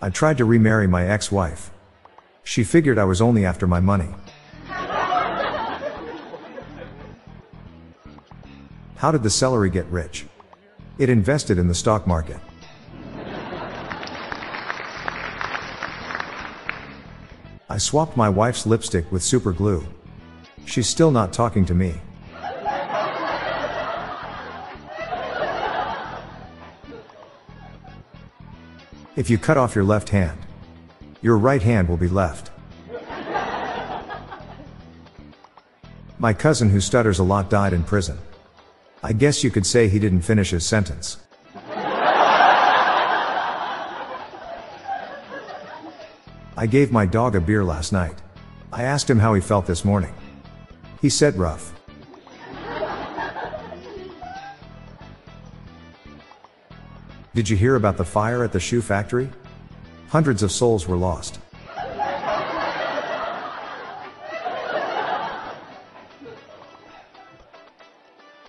I tried to remarry my ex wife. She figured I was only after my money. How did the celery get rich? It invested in the stock market. I swapped my wife's lipstick with super glue. She's still not talking to me. If you cut off your left hand, your right hand will be left. My cousin who stutters a lot died in prison. I guess you could say he didn't finish his sentence. I gave my dog a beer last night. I asked him how he felt this morning. He said rough. Did you hear about the fire at the shoe factory? Hundreds of souls were lost.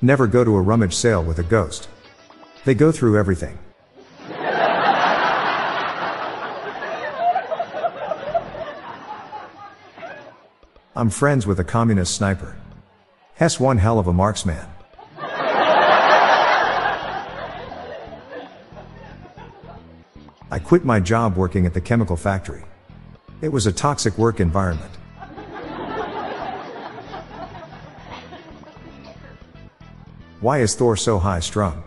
Never go to a rummage sale with a ghost. They go through everything. I'm friends with a communist sniper. Hess one hell of a marksman. I quit my job working at the chemical factory. It was a toxic work environment. Why is Thor so high strung?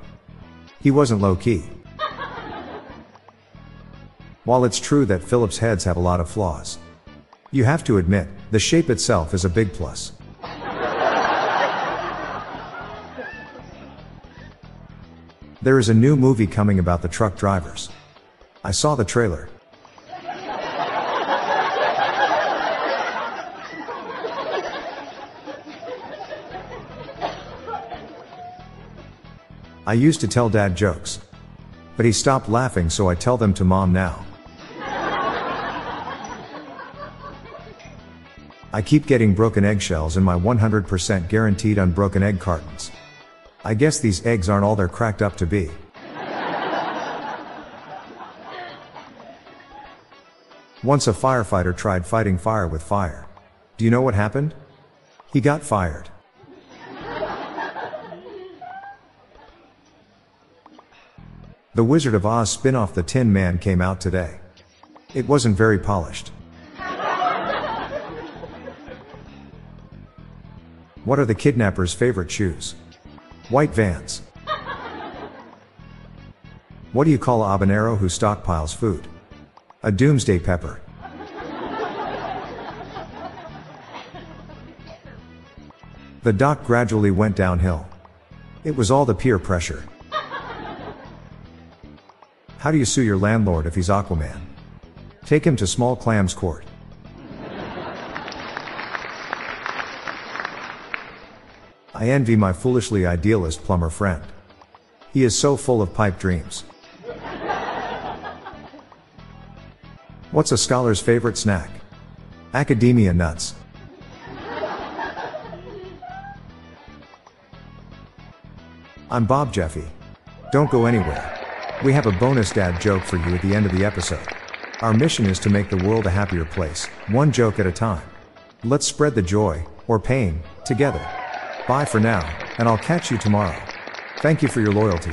He wasn't low key. While it's true that Phillips heads have a lot of flaws, you have to admit, the shape itself is a big plus. There is a new movie coming about the truck drivers. I saw the trailer. I used to tell dad jokes. But he stopped laughing so I tell them to mom now. I keep getting broken eggshells in my 100% guaranteed unbroken egg cartons. I guess these eggs aren't all they're cracked up to be. Once a firefighter tried fighting fire with fire. Do you know what happened? He got fired. The Wizard of Oz spin off The Tin Man came out today. It wasn't very polished. What are the kidnapper's favorite shoes? White vans. What do you call a habanero who stockpiles food? A doomsday pepper. The dock gradually went downhill. It was all the peer pressure. How do you sue your landlord if he's Aquaman? Take him to small clams court. I envy my foolishly idealist plumber friend. He is so full of pipe dreams. What's a scholar's favorite snack? Academia nuts. I'm Bob Jeffy. Don't go anywhere. We have a bonus dad joke for you at the end of the episode. Our mission is to make the world a happier place, one joke at a time. Let's spread the joy, or pain, together. Bye for now, and I'll catch you tomorrow. Thank you for your loyalty.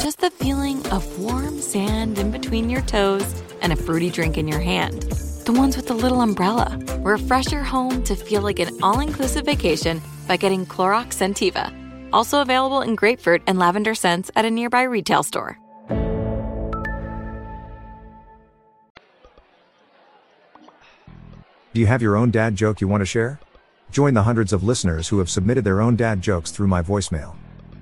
just the feeling of warm sand in between your toes and a fruity drink in your hand. The ones with the little umbrella. Refresh your home to feel like an all inclusive vacation by getting Clorox Scentiva. Also available in grapefruit and lavender scents at a nearby retail store. Do you have your own dad joke you want to share? Join the hundreds of listeners who have submitted their own dad jokes through my voicemail.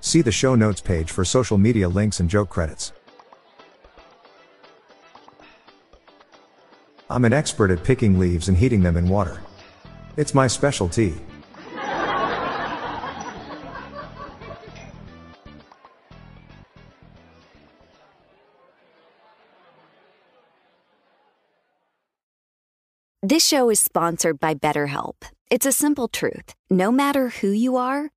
See the show notes page for social media links and joke credits. I'm an expert at picking leaves and heating them in water. It's my specialty. This show is sponsored by BetterHelp. It's a simple truth. No matter who you are,